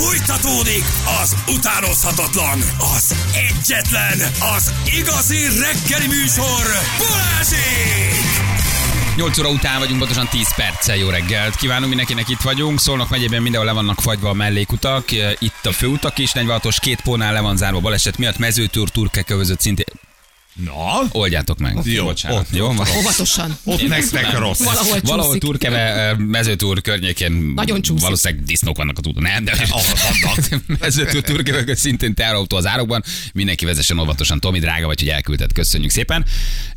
Fújtatódik az utánozhatatlan, az egyetlen, az igazi reggeli műsor, Balázsék! 8 óra után vagyunk, pontosan 10 perccel jó reggelt. Kívánunk mindenkinek, itt vagyunk. Szólnak megyében mindenhol le vannak fagyva a mellékutak. Itt a főutak is, 46-os két pónál le van zárva baleset miatt. Mezőtúr, Turke kövözött szintén. Na, Oldjátok meg. Jó, Bocsánat. ott, jó? Óvatosan. ott nektek rossz. Valahol csúszik. Valahol Turkeve, mezőtúr környékén Nagyon csúszik. valószínűleg disznók vannak az úton. Nem, de vannak. mezőtúr Turkeve szintén teherautó az árokban. Mindenki vezessen óvatosan. Tomi, drága vagy, hogy elküldted. Köszönjük szépen.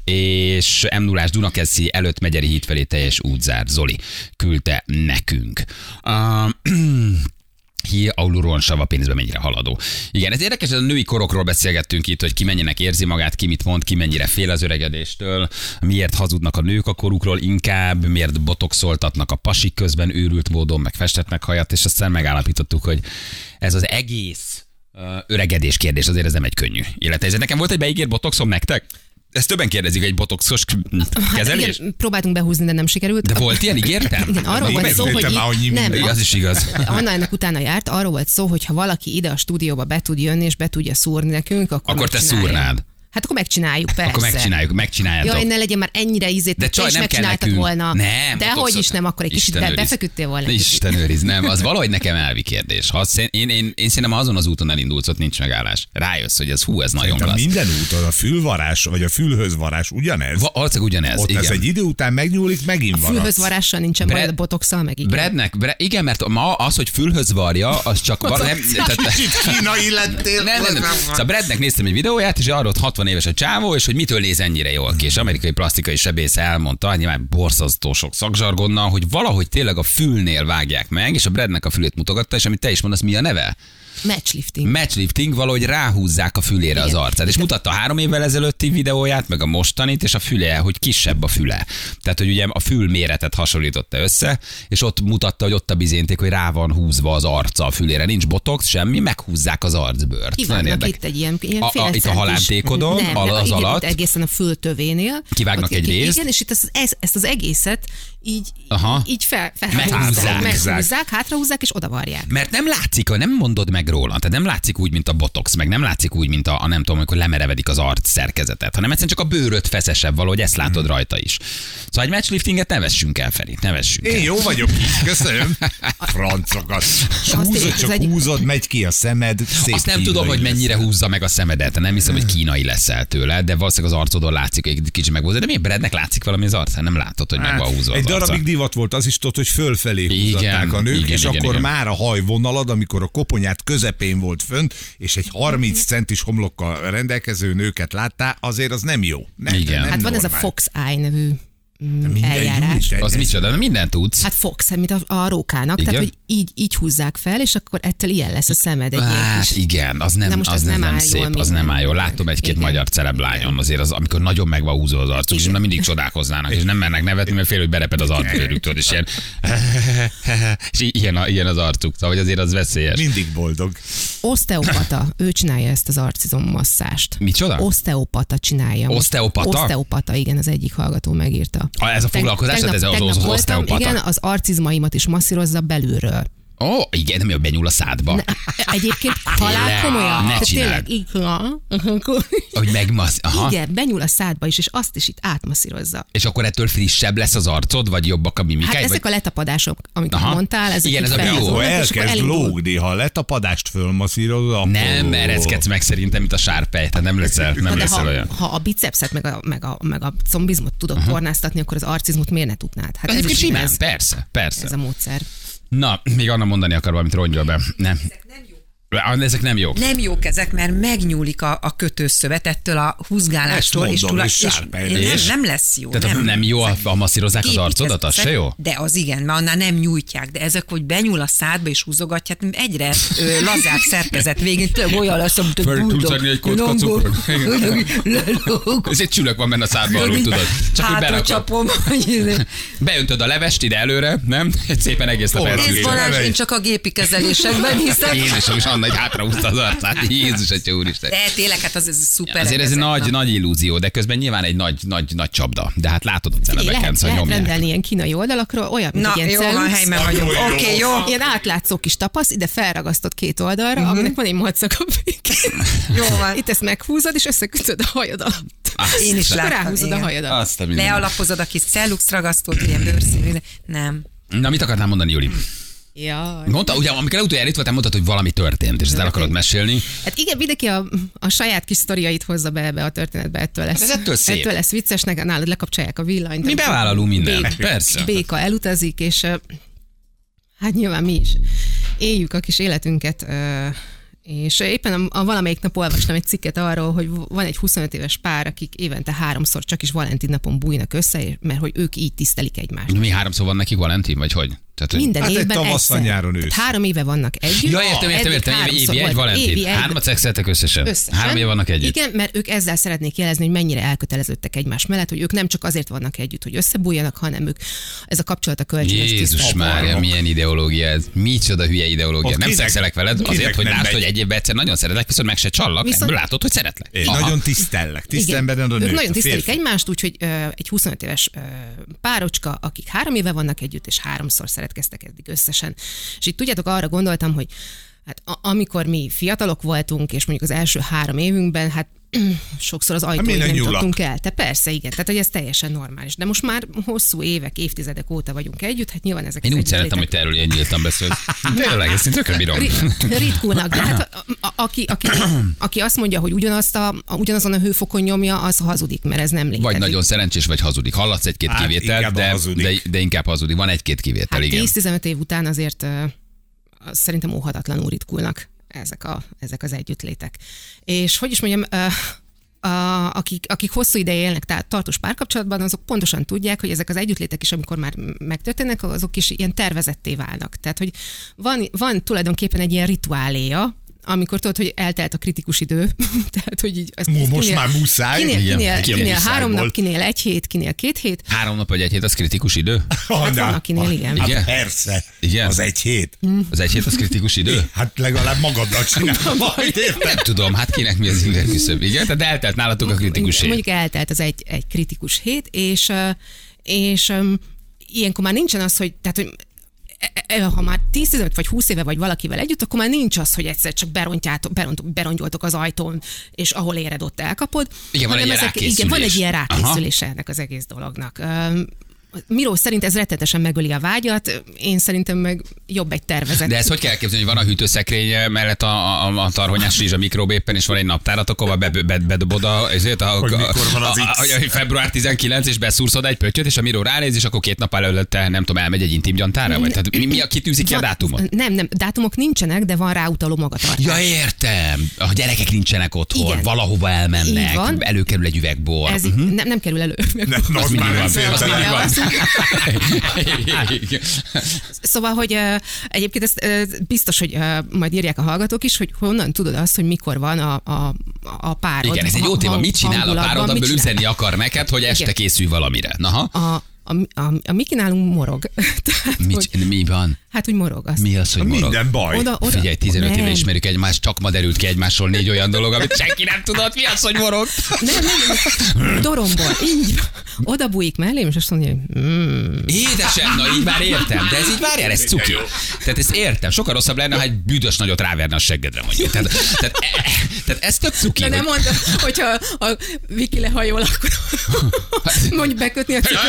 És m 0 Dunakeszi előtt Megyeri híd felé teljes útzár. Zoli küldte nekünk. Uh, Hi, auluron sava pénzbe mennyire haladó. Igen, ez érdekes, ez a női korokról beszélgettünk itt, hogy ki mennyinek érzi magát, ki mit mond, ki mennyire fél az öregedéstől, miért hazudnak a nők a korukról inkább, miért botoxoltatnak a pasik közben őrült módon, meg festetnek hajat, és aztán megállapítottuk, hogy ez az egész öregedés kérdés, azért ez nem egy könnyű élethelyzet. Nekem volt egy beígért botoxom nektek? Ezt többen kérdezik, egy botoxos kezelés? Hát igen, próbáltunk behúzni, de nem sikerült. De volt ilyen, ígértem? Igen, arról volt szó, hogy így, nem, Az is igaz. Anna ennek utána járt, arról volt szó, hogy ha valaki ide a stúdióba be tud jönni, és be tudja szúrni nekünk, akkor Akkor te szúrnád. Hát akkor megcsináljuk, persze. Akkor megcsináljuk, megcsináljátok. Jaj, ne legyen már ennyire ízét, De csaj, is nem kell nekünk. volna. Nem. De hogy is nem, akkor egy kicsit be, őriz. befeküdtél volna. Isten őriz, nem. Az valahogy nekem elvi kérdés. Ha azt, én, én, én szerintem azon az úton elindulsz, ott nincs megállás. Rájössz, hogy ez hú, ez nagyon Szerintem klassz. minden úton a fülvarás, vagy a fülhöz varás ugyanez. Va, valószínűleg ugyanez. Ott igen. ez egy idő után megnyúlik, megint Fülhöz maradsz. varással nincsen Brad- baj, a botoxal meg igen. Bradnek, Brad, igen, mert ma az, hogy fülhöz varja, az csak val- nem, tehát, Kicsit kínai lettél. nem, nem, nem. Szóval Bradnek néztem egy videóját, és arról ott 60 éves a csávó, és hogy mitől néz ennyire jól ki. És amerikai plastikai sebész elmondta, nyilván borzasztó sok szakzsargonnal, hogy valahogy tényleg a fülnél vágják meg, és a Bradnek a fülét mutogatta, és amit te is mondasz, mi a neve? Matchlifting. matchlifting, valahogy ráhúzzák a fülére az Igen. arcát. És mutatta a három évvel ezelőtti videóját, meg a mostanit, és a füle, hogy kisebb a füle. Tehát, hogy ugye a fül méretet hasonlította össze, és ott mutatta, hogy ott a bizénték, hogy rá van húzva az arca a fülére. Nincs botox, semmi, meghúzzák az arcbőrt. Kivágnak itt egy ilyen, ilyen A- a- itt a halántékodon, nem, al- nem, az igen, alatt. Egészen a fültövénél. Kivágnak Ott egy részt. Igen, és itt ezt, ezt, ezt az egészet így, Aha. így fel, fel Meghúzzák. meghúzzák, hátrahúzzák és odavarják. Mert nem látszik, nem mondod meg róla, tehát nem látszik úgy, mint a botox, meg nem látszik úgy, mint a, a nem tudom, amikor lemerevedik az arc szerkezetet, hanem egyszerűen csak a bőröd feszesebb valahogy, ezt látod rajta is. Szóval egy matchliftinget ne vessünk el, Feri, ne vessünk el. Én jó vagyok így, köszönöm. Francokat. Húzod, csak egy- húzod, megy ki a szemed. Szép Azt nem tudom, hogy lesz. mennyire húzza meg a szemedet. Nem hiszem, hogy kínai leszel tőle, de valószínűleg az arcodon látszik, hogy egy kicsit meghúzza. De miért Bradnek látszik valami az arcán? Nem látod, hogy meg van húzva Hát, Egy darabig divat volt, az is tudod, hogy fölfelé Igen, húzatták a nők, igen, és igen, akkor igen. már a hajvonalad, amikor a koponyát közepén volt fönt, és egy 30 centis homlokkal rendelkező nőket láttál, azért az nem jó. Nem, Igen. Nem Hát van ez a normál. Fox Eye nevű eljárás. jó, Az micsoda? De mindent tudsz. Hát Fox, mint a, a rókának, Igen? tehát hogy így, így húzzák fel, és akkor ettől ilyen lesz a szemed egy Hát kis... igen, az nem, most az ez nem, nem szép, az nem minden. áll jól. Láttam egy-két Igen. magyar celeblányon, azért az, amikor nagyon meg van húzva az arcuk, és Igen. már mindig csodálkoznának, és nem mernek nevetni, mert fél, hogy bereped az arcbőrük, tudod, és ilyen, és ilyen, a, ilyen az arcuk, szóval hogy azért az veszélyes. Mindig boldog. Osteopata, ő csinálja ezt az arcizom masszást. Micsoda? Osteopata csinálja. Osteopata? Osteopata, igen, az egyik hallgató megírta. Ah, ez a foglalkozás, tehát ez az tegnap voltam, osteopata? Igen, az arcizmaimat is masszírozza belülről. Ó, oh, igen, nem jó, benyúl a szádba. Egyébként halál komolyan. Ne. Tényleg, így, ha, akkor- Hogy megmasz... Aha. igen, benyúl a szádba is, és azt is itt átmasszírozza. És akkor ettől frissebb lesz az arcod, vagy jobbak a mimikáid? Hát vagy... ezek a letapadások, amiket Aha. mondtál, ezek Igen, ez a felhúzódnak, bió. Ha és akkor elkezd lógni, ha letapadást fölmasszírozod, akkor... Nem ereszkedsz meg szerintem, mint a sárpej, tehát nem leszel, nem leszel ha, olyan. ha a bicepset meg a, meg a, meg a combizmot tudod uh-huh. tornáztatni, akkor az arcizmot miért ne tudnád? Hát ez, Egyébként is simán, persze, persze. ez a módszer. Na, még Anna mondani akar valamit, rongyol be. Nem. Nem jó. Ah, Ezek nem jók. Nem jók ezek, mert megnyúlik a, a kötőszövet ettől a húzgálástól. Ezt és, mondom, tula- és sárpely nem, És? nem lesz jó. Tehát nem, nem, jó, ha masszírozzák az arcodat, az ez- se jó? De az igen, mert annál nem nyújtják, de ezek, hogy benyúl a szádba és húzogatják, egyre ö, lazább szerkezet végén, tényleg olyan lesz, mint a buldog. egy kocka cukrot. Ez egy csülök van benne a szádban, alul tudod. Csak hogy hogy- Beöntöd a levest ide előre, nem? Egy szépen egész nap elszűrjön. Balázs, én csak a gépi kezelésekben hiszek. Én is, egy hátrahúzta az arcát. Jézus, atya úristen. De tényleg, hát az, ez szuper. Azért ez egy nagy, na. nagy illúzió, de közben nyilván egy nagy, nagy, nagy csapda. De hát látod a Figyelj, celebeken, lehet nyomják. rendelni ilyen kínai oldalakról, olyan, mint Na, egy ilyen jó, van, cellux. helyben vagyunk. Oké, jó. jó. Ilyen átlátszó kis tapasz, ide felragasztott két oldalra, Mhm. aminek van egy macaka végén. Jó van. Itt ezt meghúzod, és összekötöd a hajad alatt. Azt Én is láttam. Ráhúzod a igen. hajad alatt. Azt a. Lealapozod a kis cellux ragasztót, ilyen bőrszínű. Nem. Na, mit akartál mondani, Juli? Ja. Mondta, ugye, amikor leutoljára itt voltál, mondtad, hogy valami történt, és ezt el akarod mesélni. Hát igen, mindenki a, a saját kis sztoriait hozza be ebbe a történetbe, ettől lesz. Hát ez ettől szép. Ettől lesz vicces, neked nálad lekapcsolják a villanyt. Mi bevállalunk mindent, Béka- persze. Béka elutazik, és hát nyilván mi is éljük a kis életünket, és éppen a, a valamelyik nap olvastam egy cikket arról, hogy van egy 25 éves pár, akik évente háromszor csak is Valentin napon bújnak össze, mert hogy ők így tisztelik egymást. Mi háromszor van nekik Valentin, vagy hogy? Tehát. Minden Hát egy évben tavasszal, nyáron, Tehát ősz. három éve vannak együtt. Ja, értem, értem, értem, évi, évi egy volt. Valentin. Hármat szexeltek összesen. Összesen. Három év vannak együtt. Igen, mert ők ezzel szeretnék jelezni, hogy mennyire elköteleződtek egymás mellett, hogy ők nem csak azért vannak együtt, hogy összebújjanak, hanem ők ez a kapcsolat a kölcsönös Jézus Varrok. milyen ideológia ez. Micsoda hülye ideológia. Ott Nem szexelek veled azért, hogy lásd, hogy egy évben egyszer nagyon szeretlek, viszont meg se csallak. Viszont- Ebből látod, hogy szeretlek. Nagyon tisztellek. Tisztelem benned a nőt. Ők nagyon tisztelik egymást, úgyhogy egy 25 éves párocska, akik három éve vannak együtt, és háromszor szeretkeztek eddig összesen. És itt tudjátok, arra gondoltam, hogy hát amikor mi fiatalok voltunk, és mondjuk az első három évünkben, hát sokszor az ajtóig minden nem jutottunk el. Te persze, igen, tehát hogy ez teljesen normális. De most már hosszú évek, évtizedek óta vagyunk együtt, hát nyilván ezek Én úgy szeretem, hogy te erről ilyen nyíltan beszélsz. Tényleg, ezt én tökre bírom. Ri- Ritkulnak, de hát a, a, aki, aki, aki azt mondja, hogy ugyanazt a, a, ugyanazon a hőfokon nyomja, az hazudik, mert ez nem létezik. Vagy nagyon szerencsés, vagy hazudik. Hallatsz egy-két Hát, kivételt, de, de, de, inkább hazudik. Van egy-két kivétel, Hát igen. 10-15 év után azért szerintem óhatatlanul ritkulnak ezek, a, ezek az együttlétek. És hogy is mondjam, a, akik, akik hosszú ideje élnek tehát tartós párkapcsolatban, azok pontosan tudják, hogy ezek az együttlétek is, amikor már megtörténnek, azok is ilyen tervezetté válnak. Tehát, hogy van, van tulajdonképpen egy ilyen rituáléja, amikor tudod, hogy eltelt a kritikus idő, tehát, hogy így... Ezt, Mo- ezt most már muszáj? Kinél, Igen, kinél, kinél kinél muszáj három nap, kinél egy hét, kinél két hét, Három nap vagy egy hét, az kritikus idő? Hát van, akinél igen. Hát Igen? persze. Igen? Az egy hét. Az egy hét az kritikus idő? Hát legalább magaddal csinál. Majd érted? Nem tudom, hát kinek mi az inger küszöb. Igen, tehát eltelt nálatok a kritikus hét. Mondjuk eltelt az egy, egy kritikus hét, és, és um, ilyenkor már nincsen az, hogy, tehát, hogy ha már 10 vagy 20 éve vagy valakivel együtt, akkor már nincs az, hogy egyszer csak berontjátok, beront, berongyoltok az ajtón, és ahol éred, ott elkapod. Igen, van egy ilyen igen, van egy ilyen rákészülés. ennek az egész dolognak. Miró szerint ez rettetesen megöli a vágyat, én szerintem meg jobb egy tervezet. De ezt hogy kell elképzelni, hogy van a hűtőszekrény mellett a, a, a tarhonyás rizs a mikróbéppen, és van egy naptárat, akkor be, be, bedobod a, ezért a, Hogy mikor van az a, a, a, a, február 19, és beszúrszod egy pöttyöt, és a Miró ránéz, és akkor két nap előtte, nem tudom, elmegy egy intim gyantára, vagy tehát mi, mi a kitűzik ki a dátumot? Nem, nem, dátumok nincsenek, de van ráutaló magatartás. Ja, értem. A gyerekek nincsenek otthon, Igen. valahova elmennek, előkerül egy üvegbor. Ez uh-huh. nem, nem kerül elő. Nem, az mindig már van. Az mindig van. Szóval, hogy egyébként ezt biztos, hogy majd írják a hallgatók is, hogy honnan tudod azt, hogy mikor van a, a, a párod. Igen, ez egy jó téma. Mit csinál a párod, amiből üzenni akar neked, hogy este Igen. készülj valamire? Naha. A, a, a, a Miki nálunk morog. Tehát, Mi, hogy, mi van? hát, hogy morog. Azt. Mi az, hogy morog? Minden baj. Oda, oda, Figyelj, 15 éve nem. ismerjük egymást, csak ma derült ki egymásról négy olyan dolog, amit senki nem tudott. Mi az, hogy morog? Nem, nem, nem, doromból, így. Oda bújik mellém, és azt mondja, hogy mm, Édesem, na így már értem, de ez így várjál, ez cuki. Tehát ezt értem, sokkal rosszabb lenne, ha egy büdös nagyot ráverne a seggedre mondjuk. Tehát, tehát, e, tehát ez tök cuki. de nem hogy- mondom, hogyha a Viki lehajol, akkor mondjuk bekötni a cipőt.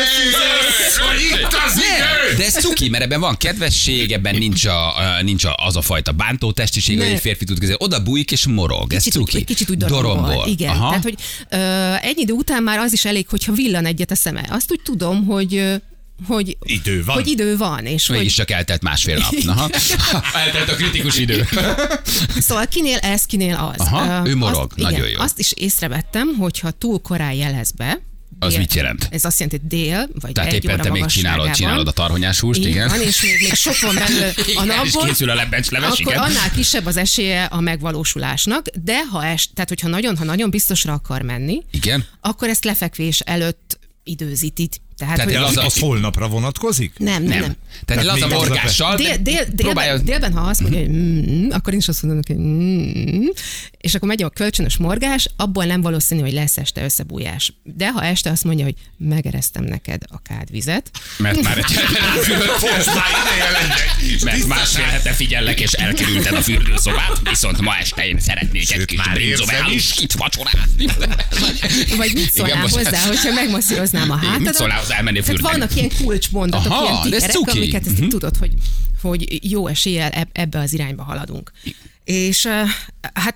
Itt az idő! De ez cuki, mert ebben van kedvesség, ebben nincs, a, nincs a, az a fajta bántó testiség, hogy egy férfi tud kezelni. Oda bújik és morog. Ez Kicsit, úgy, cuki. egy kicsit úgy dorombol. Igen. Aha. Tehát, hogy ö, egy idő után már az is elég, hogyha villan egyet a szeme. Azt úgy tudom, hogy hogy, Idő van. hogy idő van, és hogy, Mégis csak eltelt másfél nap. Aha. eltelt a kritikus idő. szóval kinél ez, kinél az. Aha, ő morog. Azt, Nagyon jó. Azt is észrevettem, hogyha túl korán jelez be, Az dél- mit jelent? Ez azt jelenti, hogy dél, vagy Tehát egy éppen óra te még csinálod, csinálod a tarhonyás húst, Így igen? Van, és még, még sok van belőle a Igen, és napból. készül a lebbencsleves, akkor igen. annál kisebb az esélye a megvalósulásnak, de ha es, tehát hogyha nagyon, ha nagyon biztosra akar menni, Igen? akkor ezt lefekvés előtt időzíti. Tehát, Tehát hogy Az, Az- az holnapra vonatkozik? nem, nem, Nem. Tehát Tehát laza morgással, Dél, dél, próbálja... délben, délben, ha azt mondja, hogy mm, akkor én is azt mondom, hogy mm, és akkor megy a kölcsönös morgás, abból nem valószínű, hogy lesz este összebújás. De ha este azt mondja, hogy megereztem neked a kádvizet, Mert már egy lenne. mert másfél hete figyellek, és elkerülted a fürdőszobát, viszont ma este én szeretnék egy kis brinzoválus itt vacsorázni. vagy mit szólnál hozzá, hogyha megmasszíroznám a hátadat? Hozzá elmenni Tehát fürdeni? vannak ilyen kulcsmondatok, Aha, ilyen tikerek, amiket ezt Mhm. tudod, hogy, hogy jó eséllyel eb- ebbe az irányba haladunk. És hát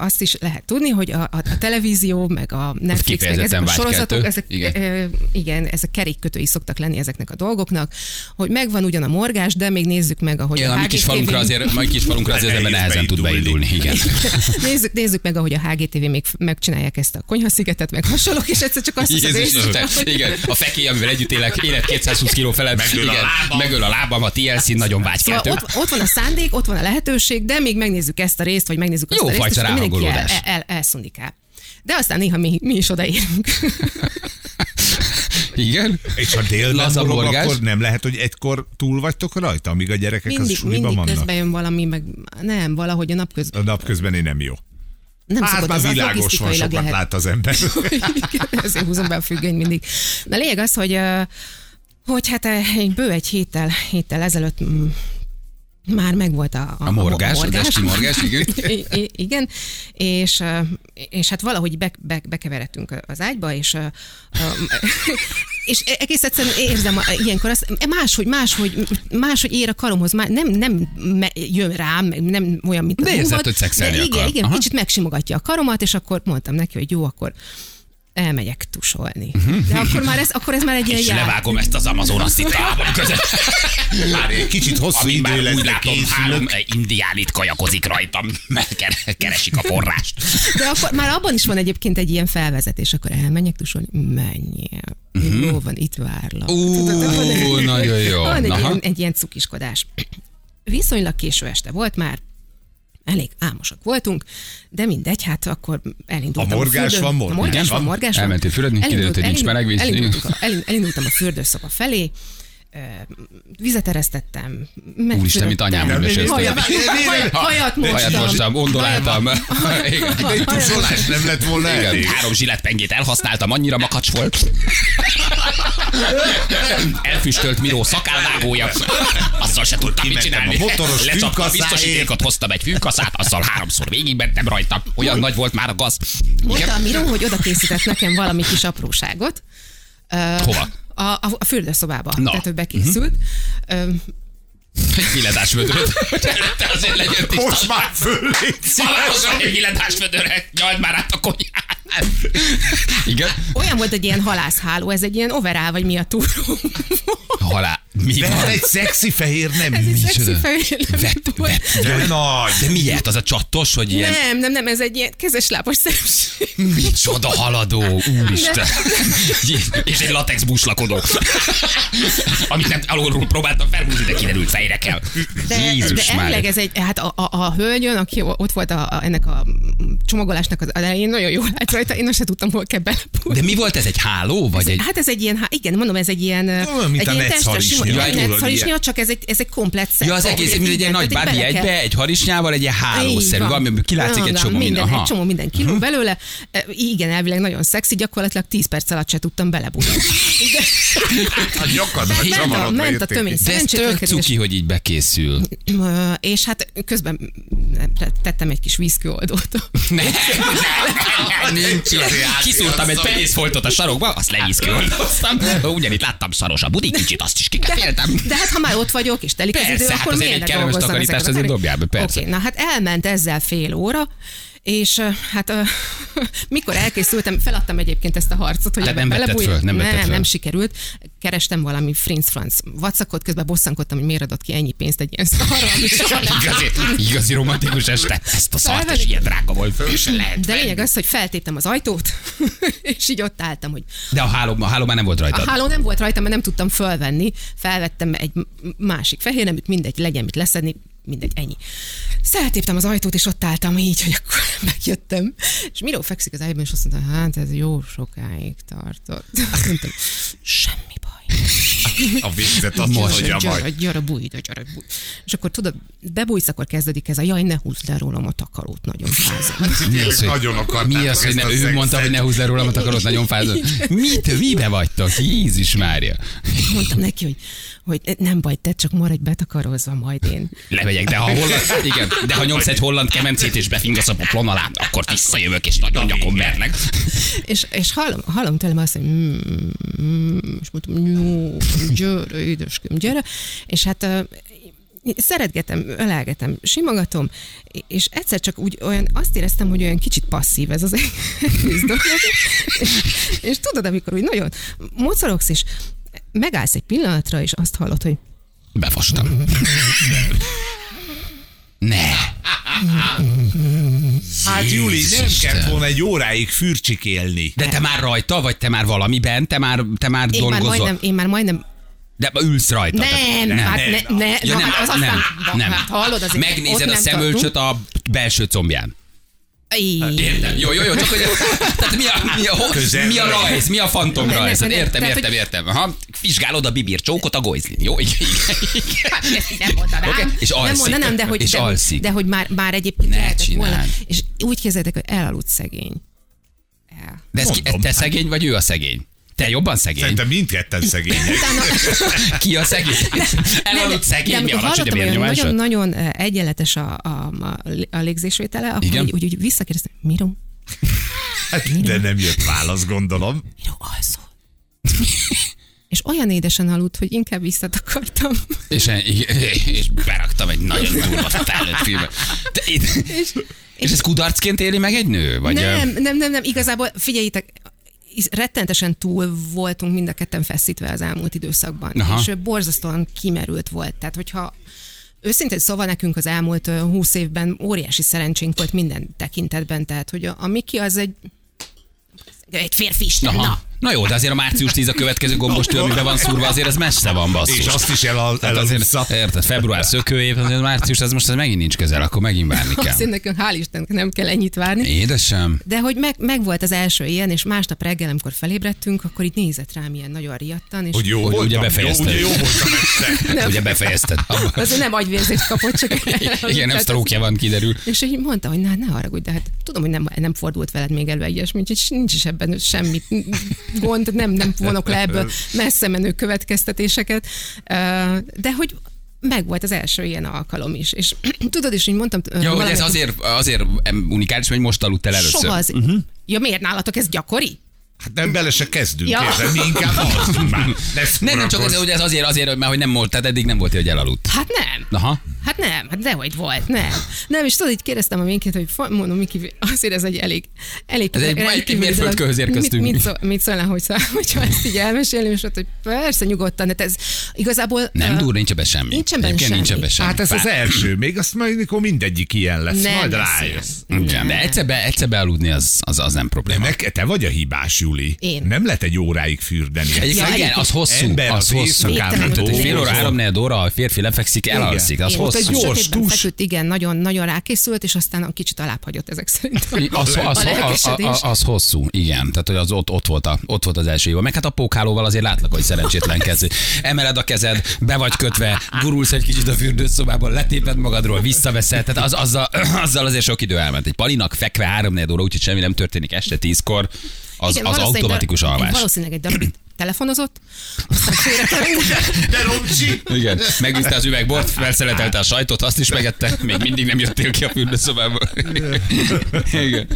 azt is lehet tudni, hogy a, a, a televízió, meg a Netflix, meg ezek a sorozatok, ezek, Igen. igen. igen, ezek kerékkötői szoktak lenni ezeknek a dolgoknak, hogy megvan ugyan a morgás, de még nézzük meg, ahogy Igen, a a mi kis HGTV falunkra azért, mai kis falunkra azért az ember nehezen tud beindulni. Igen. nézzük, nézzük meg, ahogy a HGTV még megcsinálják ezt a konyhaszigetet, meg hasonlók, és egyszer csak azt Jézus hogy- igen, a fekély, amivel együtt élek, élet 220 kiló felett, Megöl a igen, lábam. megöl a lábam, a TLC nagyon vágykeltő. Szóval ott, ott van a szándék, ott van a lehetőség, de még megnézzük ezt a részt, vagy megnézzük azt Jó a részt, fajta és mindenki el, el, el, elszundikál. De aztán néha mi, mi is odaérünk. Igen? És ha délben morog, akkor nem lehet, hogy egykor túl vagytok rajta, amíg a gyerekek az mindig suliban mindig vannak? közben jön valami, meg nem, valahogy a napközben. A napközben én nem jó. Nem Hát szokott, már az, az világos van, sokat lehet. lát az ember. Igen, Ezért húzom be a függöny mindig. Na lényeg az, hogy, hogy hát egy bő egy héttel, héttel ezelőtt mm, már megvolt a, A morgás, az esti morgás, igen. I- i- igen, és, és hát valahogy be, be, bekeveredtünk az ágyba, és, és egész egyszerűen érzem a- ilyenkor azt, máshogy, máshogy, máshogy ér a karomhoz, már nem, nem jön rám, nem olyan, mint érzed, óvad, hogy szexelni igen, akar. igen, Aha. kicsit megsimogatja a karomat, és akkor mondtam neki, hogy jó, akkor elmegyek tusolni. De akkor már ez, akkor ez már egy ilyen És jár. levágom ezt az Amazonas itt lábam között. Már egy kicsit hosszú idő már lesz, úgy látom, három eh, indián itt kajakozik rajtam, mert ker- keresik a forrást. De akkor már abban is van egyébként egy ilyen felvezetés, akkor elmenjek tusolni, menjél. Uh-huh. Jó van, itt várlak. Ú, nagyon jó. Van egy ilyen, egy ilyen cukiskodás. Viszonylag késő este volt már, elég álmosak voltunk, de mindegy, hát akkor elindultam. A morgás fürdő- van, morgás A morgás van? van, morgás van. Elmentél fürdeni, kiderült, hogy nincs elindult- meleg víz. Elindultunk a, elin- elindultam a fürdőszoba felé, vizet eresztettem. Úristen, mint anyám Nem, mesélsz. Hajat, mostam. Hajat mostam. De egy tusolás nem lett volna elég. három zsiletpengét elhasználtam, annyira makacs volt. Elfüstölt Miró szakálvágója. Azzal se tudtam mit csinálni. a motoros Lecsapta a biztosítékot, hoztam egy fűkaszát, azzal háromszor végigmentem rajta. Olyan nagy volt már a gaz. Mondta a Miró, hogy oda készített nekem valami kis apróságot. Hova? A, a, a fürdőszobába. Na. Tehát ő bekészült. Ö, Egy villadás vödröt. Előtte azért legyen tiszta. Most már föllét. Valahol egy villadás vödörre. Nyald már át a konyhát. Igen? olyan volt egy ilyen halászháló, ez egy ilyen overall, vagy mi a túró. Halál. Mi van? egy szexi fehér nem. Ez egy szexi fehér Vet, vet, De nagy. de miért? Az a csattos, hogy ilyen... Nem, nem, nem, ez egy ilyen kezes lábas szemség. Micsoda haladó, úristen. És egy latex buslakodó. Amit nem alulról próbáltam felhúzni, de kiderült fejre kell. De, Jézus de már. ez egy, hát a, a, a hölgyön, aki ott volt a, a, ennek a csomagolásnak az elején, nagyon jól állt rajta, én azt se tudtam, hol kell belepulni. De mi volt ez, egy háló? Vagy egy... Hát ez egy ilyen, igen, mondom, ez egy ilyen, Olyan, mint egy a ilyen netszharisnya, ilyen. csak ez egy, ez egy komplet szett. Ja, az egész, mint egy ilyen nagy bábi egybe, egy harisnyával, egy ilyen hálószerű, valami, kilátszik egy csomó minden. Egy csomó minden kiló Mhm. belőle. E, Igen, elvileg nagyon szexi, gyakorlatilag 10 perc alatt se tudtam belebújni. A ment a, csavarodva ment a tömény. De ez tök cuki, hogy így bekészül. Ö, És hát közben tettem egy kis vízkőoldót. Nem, nincs ilyen. Kiszúrtam egy penészfoltot a sarokba, azt levízkőoldoztam. Ugyanitt láttam szaros a budi, kicsit azt is kikeféltem. De hát ha már ott vagyok, és telik az Persze, idő, hát akkor miért ne takarítást ezeket a azért dobjál be, persze. Oké, na hát elment ezzel fél óra, és hát mikor elkészültem, feladtam egyébként ezt a harcot, hogy ebbe nem belebújjak. föl, nem nem, föl. nem sikerült. Kerestem valami Frinz Franz vacakot, közben bosszankodtam, hogy miért adott ki ennyi pénzt egy ilyen szarra, Igazi, igazi romantikus este. Ezt a szart is ilyen drága volt. Föl se lehet De lényeg az, hogy feltéptem az ajtót, és így ott álltam, hogy De a háló, a háló már nem volt a rajtad. háló nem volt rajtam, mert nem tudtam fölvenni. Felvettem egy másik fehér neműt, mindegy, legyen mit leszedni, mindegy, ennyi. Feltéptem az ajtót, és ott álltam így, hogy akkor megjöttem. És Miró fekszik az ágyban, és azt mondta, hát ez jó sokáig tartott. Mondtam, semmi. A viccet azt Most. mondja gyere, majd. gyere, bújj, de gyere, bújj. És akkor tudod, bebújsz, akkor kezdődik ez a jaj, ne húzd le rólam a takarót, nagyon fázom. Mi az, hogy, Nagyon akartátok mi az, hogy ne, a ő mondta, hogy ne húzz le rólam a takarót, nagyon fázott. Mit, mibe vagytok? Jézus Mária. Mondtam neki, hogy, hogy nem baj, te csak maradj betakarozva, majd én. Lemegyek, de ha holland, igen, de ha nyomsz egy holland kemencét és befingasz a poplon alá, akkor visszajövök és nagyon nyakon vernek. És, és hallom, hallom tőlem azt, hogy mm, mm, és mondtam, jó, gyere, édeském, gyere. És hát szeretgetem, ölelgetem, simogatom, és egyszer csak úgy olyan, azt éreztem, hogy olyan kicsit passzív ez az egész dolog. És, és tudod, amikor úgy nagyon mocorogsz, és megállsz egy pillanatra, és azt hallod, hogy Befostam. Ne. Hát Juli, nem kellett volna egy óráig fürcsikélni. De te már rajta, vagy te már valamiben, te már, te már én már dolgozol. majdnem, én már majdnem De ülsz rajta. nem, Tehát- hát ne, ne, Ja, nem, hát az aztán, nem, na, nem. Hát hallod, azért Megnézed a nem szemölcsöt a belső combján. Tartunk. Értem. Jó, jó, jó, csak hogy tehát mi a, mi a, Közel mi a rajz, mi a fantom Nem, rajz? nem, nem, Értem, tehát, értem, értem. Aha, vizsgálod a bibír csókot a gojzlin. Jó, igen, igen. Hát ezt nem mondanám. Oké, és nem alszik. mondanám, de hogy, És de, alszik. de hogy már, már egyébként Ne lehetett volna. És úgy képzeljétek, hogy elaludt szegény. El. De ez ki, Mondom, te hát. szegény, vagy ő a szegény? Te jobban szegény? Szerintem mindketten szegények. Utána, Ki a szegény? Elaludt szegény, mi alacsony a nagyon-nagyon eh, egyenletes a, a, a, a légzésvétele, akkor Igen? úgy, úgy, visszakérdeztem, Miro, Hát, de nem jött válasz, gondolom. Miro, alszol? És olyan édesen aludt, hogy inkább visszatakartam. És, és beraktam egy nagyon durva felnőtt filmet. De, és, és ez kudarcként éli meg egy nő? Vagy Nem, nem, nem, nem, igazából figyeljétek, rettentesen túl voltunk mind a ketten feszítve az elmúlt időszakban, Aha. És borzasztóan kimerült volt. Tehát, hogyha Őszintén szóval nekünk az elmúlt húsz évben óriási szerencsénk volt minden tekintetben, tehát hogy a, a Miki az egy egy férfi isten, Aha. na. Na jó, de azért a március 10 a következő gombostől, amiben van szúrva, azért ez messze van basszus. És azt is el, Tehát azért, elalussza. érted, február szökőév, azért március, ez most ez megint nincs közel, akkor megint várni kell. Azt nekünk hál' Istennek nem kell ennyit várni. Édesem. De hogy meg, meg volt az első ilyen, és másnap reggel, amikor felébredtünk, akkor itt nézett rám ilyen nagyon riadtan, és Hogy jó Hogy ugye befejezted. Jó, ugye jó voltam. Ugye befejezted. azért nem agyvérzést kapott, csak Igen, nem sztrókja van, kiderül. És így mondta, hogy na, ne haragudj, de hát tudom, hogy nem, nem fordult veled még elő ilyesmi, úgyhogy nincs is ebben semmi gond, nem, nem vonok le ebből messze menő következtetéseket, de hogy meg volt az első ilyen alkalom is. És tudod is, így mondtam... Ja, hogy ez azért, azért unikális, hogy most aludtál először. Soha az... Uh-huh. Ja, miért nálatok ez gyakori? Hát nem bele se kezdünk, Ja. ja. mi inkább alszunk már. Ne Nem, nem csak szórakozz. hogy ez azért, azért, mert hogy nem volt, tehát eddig nem volt, hogy elaludt. Hát nem. Aha. Hát nem, hát dehogy volt, nem. Nem, és tudod, így kérdeztem a minkét, hogy mondom, Miki, azért ez egy elég, elég Ez egy- egy rendkívüli mérföldkőhöz érkeztünk. Mit, mit, szól, mit szólna, hogyha, hogyha ezt így elmesélni, és ott, hogy persze, nyugodtan, de ez igazából... Nem ö, durva, nincs ebben semmi. Nincs ebben Egyébként nincs semmi. ebben semmi. Hát ez az Bár- első, még azt majd, mikor mindegyik ilyen lesz, Nem majd rájössz. Igen, de egyszer, be, egyszer bealudni az, az, az nem probléma. Nek, te vagy a hibás, Juli. Én. Nem lehet egy óráig fürdeni. Egyébként Ja, igen, az hosszú. ember az az hosszú. egy fél óra, három óra, a férfi lefekszik, elalszik, az Igen. Hosszú. Egy gyors tus. feküdt, igen, nagyon, nagyon rákészült, és aztán a kicsit alább hagyott ezek szerint. Az, az, az, az, az, hosszú, igen. Tehát, hogy az ott, ott, volt a, ott volt az első év. Meg hát a pókhálóval azért látlak, hogy szerencsétlen kezdő. Emeled a kezed, be vagy kötve, gurulsz egy kicsit a fürdőszobában, letéped magadról, visszaveszed. Tehát az, azzal, azzal azért sok idő elment. Egy palinak fekve három óra, úgyhogy semmi nem történik este tízkor, az, Igen, az automatikus alvás. Valószínűleg egy darabig telefonozott, aztán De! Igen, megviszte az üvegbort, felszeletelte a sajtot, azt is megette, még mindig nem jöttél ki a fürdőszobából. Igen.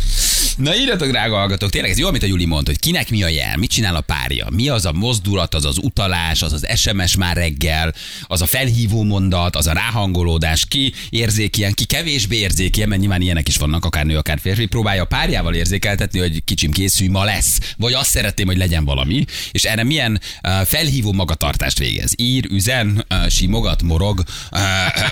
Na írjatok, drága hallgatók, tényleg ez jó, amit a Juli mond, hogy kinek mi a jel, mit csinál a párja, mi az a mozdulat, az az utalás, az az SMS már reggel, az a felhívó mondat, az a ráhangolódás, ki érzékien, ki kevésbé érzékien, mert nyilván ilyenek is vannak, akár nő, akár férfi, próbálja a párjával érzékeltetni, hogy kicsim készülj, ma lesz, vagy azt szeretném, hogy legyen valami, és erre milyen felhívó magatartást végez. Ír, üzen, simogat, morog,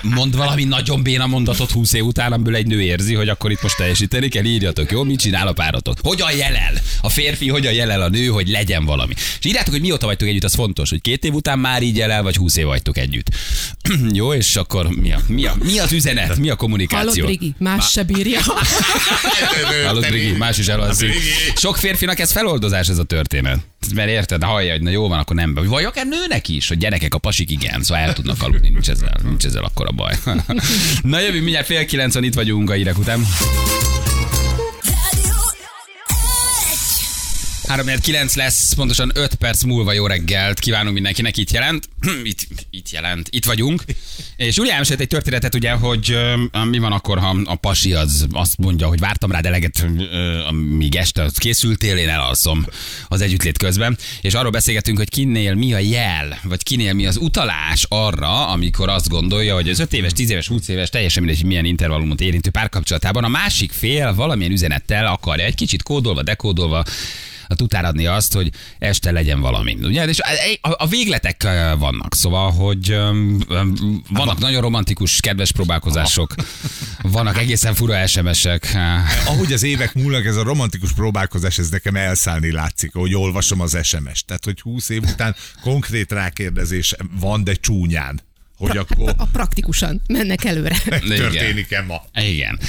mond valami nagyon béna mondatot 20 év után, amiből egy nő érzi, hogy akkor itt most teljesíteni kell, írjatok, jó? Mit csinál csinál a páratok? Hogyan jelel? A férfi hogyan jelel a nő, hogy legyen valami. És írjátok, hogy mióta vagytok együtt, az fontos, hogy két év után már így jelel, vagy húsz év vagytok együtt. Jó, és akkor mi, a, mi, a, mi az üzenet, mi a kommunikáció? Hallod, Brigi? Más se bírja. Hallod, Brigi, más is elalszik. Sok férfinak ez feloldozás ez a történet. Mert érted, hallja, hogy na jó van, akkor nem be. Vagy akár nőnek is, hogy gyerekek, a pasik igen, szóval el tudnak aludni, nincs ezzel, nincs ezzel akkor a baj. na jövünk mindjárt fél kilencen, itt vagyunk a hírek után. 3-9 lesz, pontosan 5 perc múlva jó reggelt kívánunk mindenkinek, itt jelent. Itt, itt jelent, itt vagyunk. És úgy elmesélt egy történetet ugye, hogy ö, mi van akkor, ha a pasi az azt mondja, hogy vártam rád eleget, ö, amíg este készültél, én elalszom az együttlét közben. És arról beszélgetünk, hogy kinél mi a jel, vagy kinél mi az utalás arra, amikor azt gondolja, hogy az 5 éves, 10 éves, 20 éves, teljesen mindegy, milyen intervallumot érintő párkapcsolatában a másik fél valamilyen üzenettel akarja, egy kicsit kódolva, dekódolva, hát utána adni azt, hogy este legyen valami. Ugye? És a, a végletek vannak, szóval, hogy vannak nagyon romantikus, kedves próbálkozások, vannak egészen fura SMS-ek. Ahogy az évek múlnak, ez a romantikus próbálkozás, ez nekem elszállni látszik, ahogy olvasom az SMS-t. Tehát, hogy 20 év után konkrét rákérdezés van, de csúnyán. Hogy akkor A praktikusan mennek előre. történik-e ma? Igen.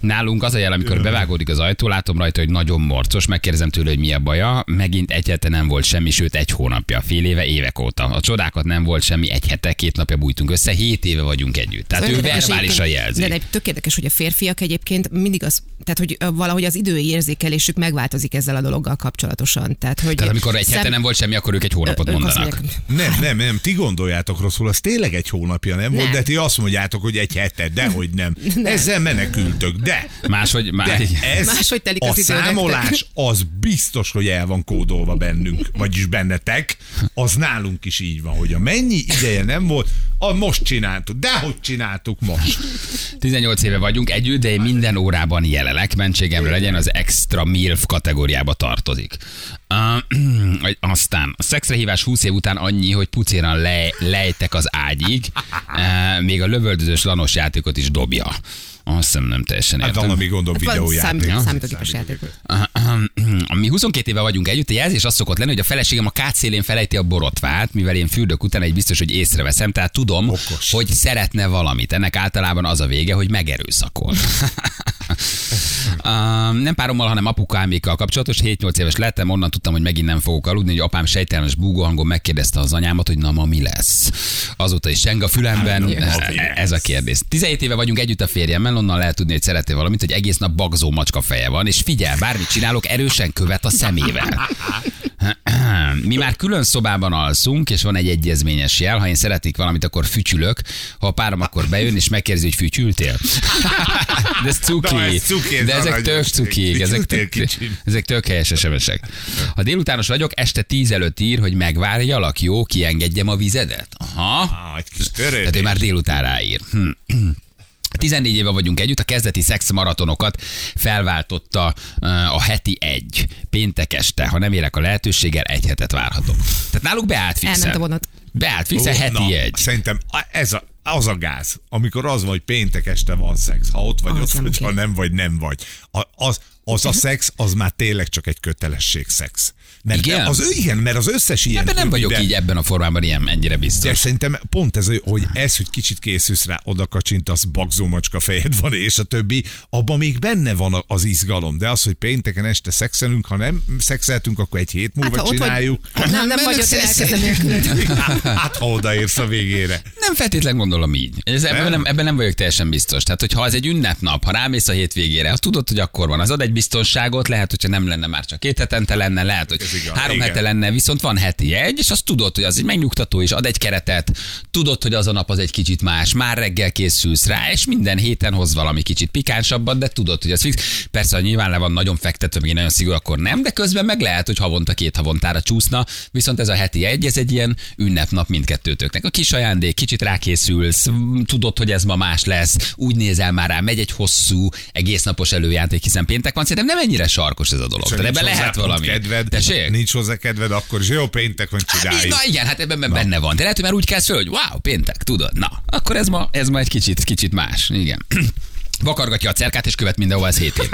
Nálunk az a jel, amikor bevágódik az ajtó, látom rajta, hogy nagyon morcos, megkérdezem tőle, hogy mi a baja, megint egyáltalán nem volt semmi, sőt egy hónapja, fél éve, évek óta. A csodákat nem volt semmi, egy hete, két napja bújtunk össze, hét éve vagyunk együtt. Tehát ő verbálisan jelzi. De egy tök érdekes, hogy a férfiak egyébként mindig az, tehát hogy valahogy az idői érzékelésük megváltozik ezzel a dologgal kapcsolatosan. Tehát, hogy Tehát amikor egy hete nem volt semmi, akkor ők egy hónapot mondanak. mondják, Nem, nem, nem, ti gondoljátok rosszul, az tényleg egy hónapja nem, volt, Nem. de ti azt mondjátok, hogy egy hete, dehogy nem. Ezzel menekültök, de Máshogy, má, De ez Máshogy telik a az idő nektek. számolás az biztos, hogy el van kódolva bennünk, vagyis bennetek, az nálunk is így van, hogy a mennyi ideje nem volt, a most csináltuk, de hogy csináltuk most. 18 éve vagyunk együtt, de én minden órában jelelek, mentségemre legyen, az extra MILF kategóriába tartozik. Uh, aztán a szexre hívás 20 év után annyi, hogy pucéran le, lejtek az ágyig, uh, még a lövöldözős lanos játékot is dobja. Azt hiszem nem teljesen Hát értem. valami gondom Van videójáték. számít, számítógépes játék. Mi 22 éve vagyunk együtt, a jelzés az szokott lenni, hogy a feleségem a kátszélén felejti a borotvát, mivel én fürdök után egy biztos, hogy észreveszem, tehát tudom, Okos. hogy szeretne valamit. Ennek általában az a vége, hogy megerőszakol. Um, nem párommal, hanem apukámékkal kapcsolatos. 7-8 éves lettem, onnan tudtam, hogy megint nem fogok aludni, hogy apám sejtelmes búgóhangon megkérdezte az anyámat, hogy na ma mi lesz. Azóta is seng a fülemben, ez a kérdés. 17 éve vagyunk együtt a férjemmel, onnan lehet tudni, hogy szeretné valamit, hogy egész nap bagzó macska feje van, és figyel, bármit csinálok, erősen követ a szemével. Mi már külön szobában alszunk, és van egy egyezményes jel. Ha én szeretnék valamit, akkor fütyülök. Ha a párom akkor bejön, és megkérdezi, hogy fütyültél. De ez cuki. Na, ez cuki, ez De ezek tök cukik. Ezek tök, ezek tök helyes SMS-ek. Ha délutános vagyok, este tíz előtt ír, hogy megvárjalak, jó, kiengedjem a vizedet. Aha. Ah, egy kis Tehát ő törődés. már délután ráír. Hm. 14 éve vagyunk együtt, a kezdeti szexmaratonokat felváltotta uh, a heti egy. Péntek este, ha nem érek a lehetőséggel, egy hetet várhatok. Tehát náluk beállt Elment a fixen. vonat. Beállt fixen, Ó, heti na, egy. Szerintem ez a, az a gáz, amikor az van, hogy péntek este van szex. Ha ott vagy, Az ott vagy, ha nem vagy, nem vagy. A, az, az a szex, az már tényleg csak egy kötelesség szex. Mert Igen? Az, igen, mert az összes ilyen... Ebben nem vagyok ide- így ebben a formában ilyen ennyire De biztos. szerintem pont ez, hogy ez, hogy kicsit készülsz rá, oda kacsintasz, bagzó macska fejed van, és a többi, abban még benne van az izgalom. De az, hogy pénteken este szexelünk, ha nem szexeltünk, akkor egy hét múlva ha ott vagy- csináljuk. Nem, nem Mennek vagy ott, én szexelni. elkezdem nélküled. Hát, ha odaérsz a végére. Nem feltétlenül gondolom így. Ez, ebben, Nem? nem, ebben nem vagyok teljesen biztos. Tehát, hogyha az egy ünnepnap, ha rámész a hétvégére, azt tudod, hogy akkor van. Az ad egy biztonságot, lehet, hogyha nem lenne már csak két hetente lenne, lehet, hogy igaz, három igen. hete lenne, viszont van heti egy, és azt tudod, hogy az egy megnyugtató, és ad egy keretet, tudod, hogy az a nap az egy kicsit más, már reggel készülsz rá, és minden héten hoz valami kicsit pikánsabbat, de tudod, hogy az fix. Persze, ha nyilván le van nagyon fektetve, még nagyon szigorú, akkor nem, de közben meg lehet, hogy havonta két havontára csúszna, viszont ez a heti egy, ez egy ilyen ünnepnap mindkettőtöknek. A kis ajándék, kicsit rákészülsz, tudod, hogy ez ma más lesz, úgy nézel már rá, megy egy hosszú, egész napos előjáték, hiszen péntek van, szerintem nem ennyire sarkos ez a dolog. Csak De ebben lehet valami. Kedved, Tessék? nincs hozzá kedved, akkor is jó péntek van, csináljuk. Na igen, hát ebben benne van. De lehet, hogy már úgy kezd föl, hogy wow, péntek, tudod. Na, akkor ez ma, ez ma egy kicsit, kicsit más. Igen. Vakargatja a cerkát, és követ mindenhova, ez 7 év.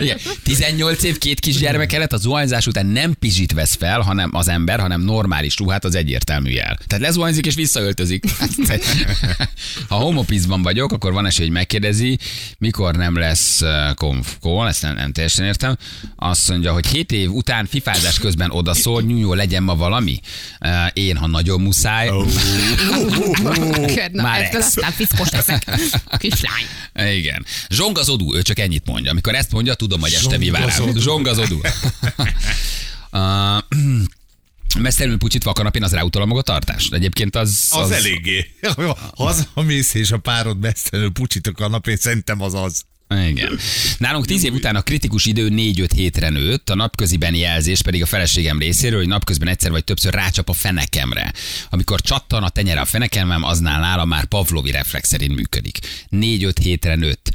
Igen. 18 év, két kisgyermek előtt a zuhanyzás után nem pizsit vesz fel, hanem az ember, hanem normális ruhát, az egyértelmű jel. Tehát lezuhanyzik és visszaöltözik. Ha homopizban vagyok, akkor van esély, hogy megkérdezi, mikor nem lesz uh, konf call, ezt nem, nem teljesen értem. Azt mondja, hogy 7 év után fifázás közben odaszól, nyújó legyen ma valami. Uh, Én, ha nagyon muszáj. Oh. Már ettől ez. aztán fickos leszek. Kislány. Igen. Zsongazodú, ő csak ennyit mondja. Amikor ezt mondja, tudom, hogy este mi vár rám. Zsongazodú. Uh, Mesztelenül pucsit vakanapén az ráutol a magatartást. Egyébként az... Az, az eléggé. Ha hazamész és a párod mesztelenül pucsit a kanapén, szerintem az az. Igen. Nálunk tíz év után a kritikus idő 4-5 hétre nőtt, a napköziben jelzés pedig a feleségem részéről, hogy napközben egyszer vagy többször rácsap a fenekemre. Amikor csattan a tenyere a fenekemem, aznál nála már Pavlovi reflex szerint működik. 4-5 hétre nőtt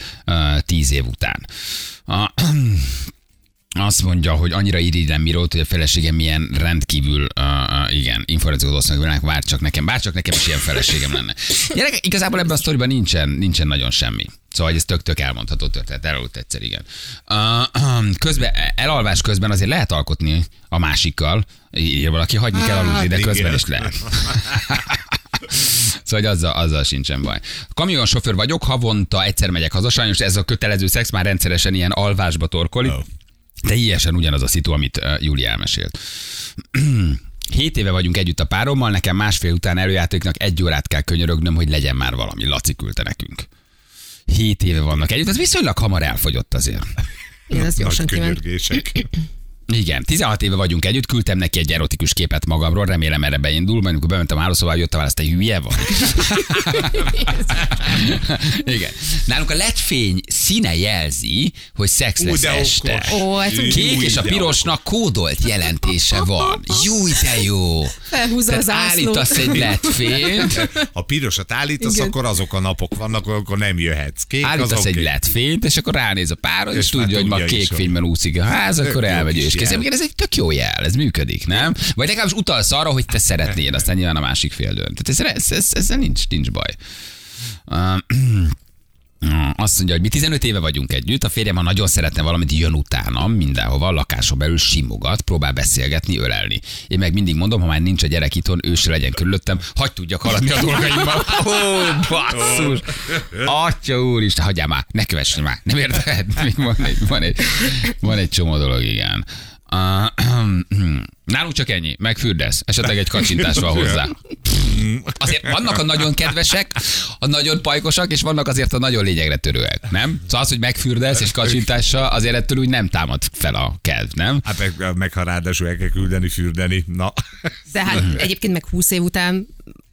10 év után. A, azt mondja, hogy annyira irigylem Mirót, hogy a feleségem milyen rendkívül, uh, igen, információt osztanak velünk, vár csak nekem, bár csak nekem is ilyen feleségem lenne. Gyerek, igazából ebben a sztoriban nincsen, nincsen nagyon semmi. Szóval ez tök-tök elmondható történet, elaludt egyszer, igen. Uh, közben, elalvás közben azért lehet alkotni a másikkal, ír valaki, hagyni kell aludni, de közben is lehet. Szóval hogy azzal, azzal sincsen baj. Kamionsofőr vagyok, havonta egyszer megyek haza, sajnos ez a kötelező szex már rendszeresen ilyen alvásba torkolik. Oh. Teljesen ugyanaz a szitu, amit uh, Júli elmesélt. Hét éve vagyunk együtt a párommal, nekem másfél után előjátéknak egy órát kell könyörögnöm, hogy legyen már valami. Laci küldte nekünk. Hét éve vannak együtt, ez viszonylag hamar elfogyott azért. Igen, ez gyorsan könyörgések. Igen, 16 éve vagyunk együtt, küldtem neki egy erotikus képet magamról, remélem erre beindul, majd amikor bementem a hálószobába, jött a válasz, te hülye vagy. Igen. Nálunk a ledfény színe jelzi, hogy szex lesz este. Ó, ez Kék Új, és a pirosnak kódolt jelentése van. Júj, de jó! Felhúzza Tehát az állítasz egy ledfényt, Ha pirosat állítasz, Igen. akkor azok a napok vannak, akkor nem jöhetsz. Kék az állítasz egy oké. ledfényt, és akkor ránéz a párod, és, És tudja, hogy ma kék hogy- fényben úszik a ház, akkor elmegy és kezd. jel. Igen, ez egy tök jó jel, ez működik, nem? Vagy legalábbis utalsz arra, hogy te szeretnél, aztán nyilván a másik fél dönt. Tehát ez, ez, ez, ezzel nincs, nincs baj. Uh, azt mondja, hogy mi 15 éve vagyunk együtt, a férjem, ha nagyon szeretne valamit, jön utánam mindenhova, a lakáson belül simogat, próbál beszélgetni, ölelni. Én meg mindig mondom, ha már nincs a gyerek itthon, ő se legyen körülöttem, hagyd tudjak haladni a dolgaimmal. Ó, basszus! Atya úristen, hagyjál már, ne kövess már, nem érted? Még van egy, van egy, van egy csomó dolog, igen. Nálunk csak ennyi, megfürdesz, esetleg egy kacsintás van hozzá. Azért vannak a nagyon kedvesek, a nagyon pajkosak, és vannak azért a nagyon lényegre törőek, nem? Szóval az, hogy megfürdesz és kacsintással, azért ettől úgy nem támad fel a kedv, nem? Hát meg, meg ha ráadásul el kell küldeni, fürdeni. Na. De hát egyébként meg 20 év után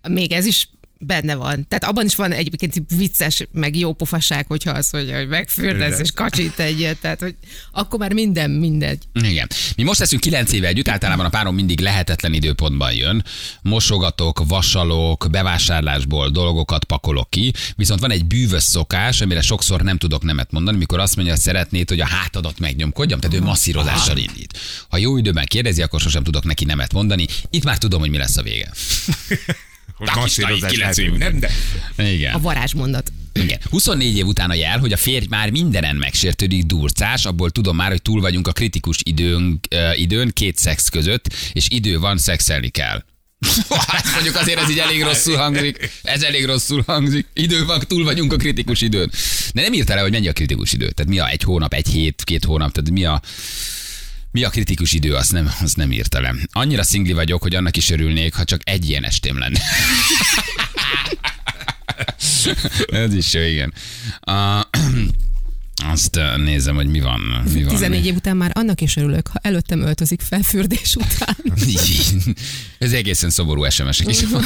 még ez is benne van. Tehát abban is van egyébként vicces, meg jó pofaság, hogyha az, hogy, hogy megfürdesz Igen. és kacsint egyet. Tehát, hogy akkor már minden mindegy. Igen. Mi most leszünk 9 éve együtt, általában a párom mindig lehetetlen időpontban jön. Mosogatok, vasalok, bevásárlásból dolgokat pakolok ki, viszont van egy bűvös szokás, amire sokszor nem tudok nemet mondani, mikor azt mondja, hogy szeretnéd, hogy a hátadat megnyomkodjam, tehát ő masszírozással indít. Ha jó időben kérdezi, akkor sosem tudok neki nemet mondani. Itt már tudom, hogy mi lesz a vége. Masszírozás év nem, de Igen. A varázsmondat. Igen. 24 év után a jel, hogy a férj már mindenen megsértődik, durcás, abból tudom már, hogy túl vagyunk a kritikus időn, uh, időn két szex között, és idő van, szexelni kell. Hát mondjuk azért ez így elég rosszul hangzik. Ez elég rosszul hangzik. Idő van, túl vagyunk a kritikus időn. De nem írta le, hogy mennyi a kritikus idő. Tehát mi a egy hónap, egy hét, két hónap, tehát mi a, mi a kritikus idő, azt nem, azt nem írta le. Annyira szingli vagyok, hogy annak is örülnék, ha csak egy ilyen estém lenne. Ez is jó, igen. Uh, azt uh, nézem, hogy mi van. Mi van 14 év után már annak is örülök, ha előttem öltözik fel fürdés után. Ez egészen szomorú SMS-ek is van.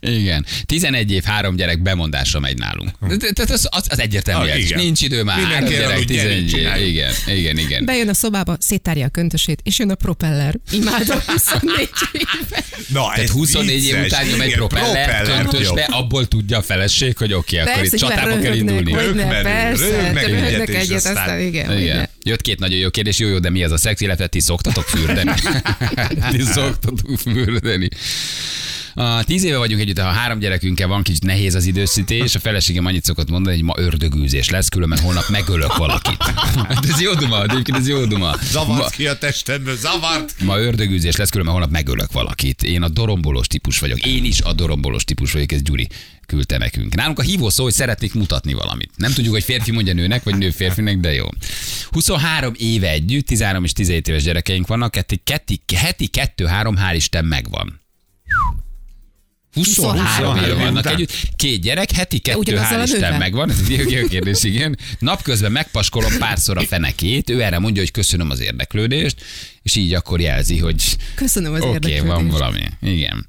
Igen. 11 év, három gyerek bemondásra megy nálunk. Tehát az, az, az egyértelmű. Ah. Nincs idő már. Három gyerek, aludj, gyerünk, 11 év. Igen, igen, igen. Bejön a szobába, széttárja a köntösét, és jön a propeller. Imádom 24 éve. Na, Tehát ez 24 év után nyom egy propeller, propeller, köntösbe, abból tudja a feleség, hogy oké, okay, akkor itt csatába kell indulni. Persze, röhögnek egyet, és egyet, aztán- aztán igen. Igen. ne. Jött két nagyon jó kérdés, jó, jó, de mi az a szex, illetve ti szoktatok fürdeni? ti szoktatok fürdeni. A tíz éve vagyunk együtt, ha három gyerekünkkel van, kicsit nehéz az időszítés. A feleségem annyit szokott mondani, hogy ma ördögűzés lesz, különben holnap megölök valakit. Hát ez jó duma, de egyébként ez jó duma. Ma, Zavart ki a testemből, zavart! ma ördögűzés lesz, különben holnap megölök valakit. Én a dorombolós típus vagyok. Én is a dorombolós típus vagyok, ez Gyuri küldte nekünk. Nálunk a hívó szó, hogy szeretnék mutatni valamit. Nem tudjuk, hogy férfi mondja nőnek, vagy nő férfinek, de jó. 23 éve együtt, 13 és 17 éves gyerekeink vannak, heti, heti, heti kettő-három, hál' Isten megvan. 23 éve 23 vannak együtt, két gyerek, heti kettő, hál' Isten megvan, ez egy jó kérdés, igen. Napközben megpaskolom párszor a fenekét, ő erre mondja, hogy köszönöm az érdeklődést, és így akkor jelzi, hogy Köszönöm az Oké, érdeklődést. van valami. Igen.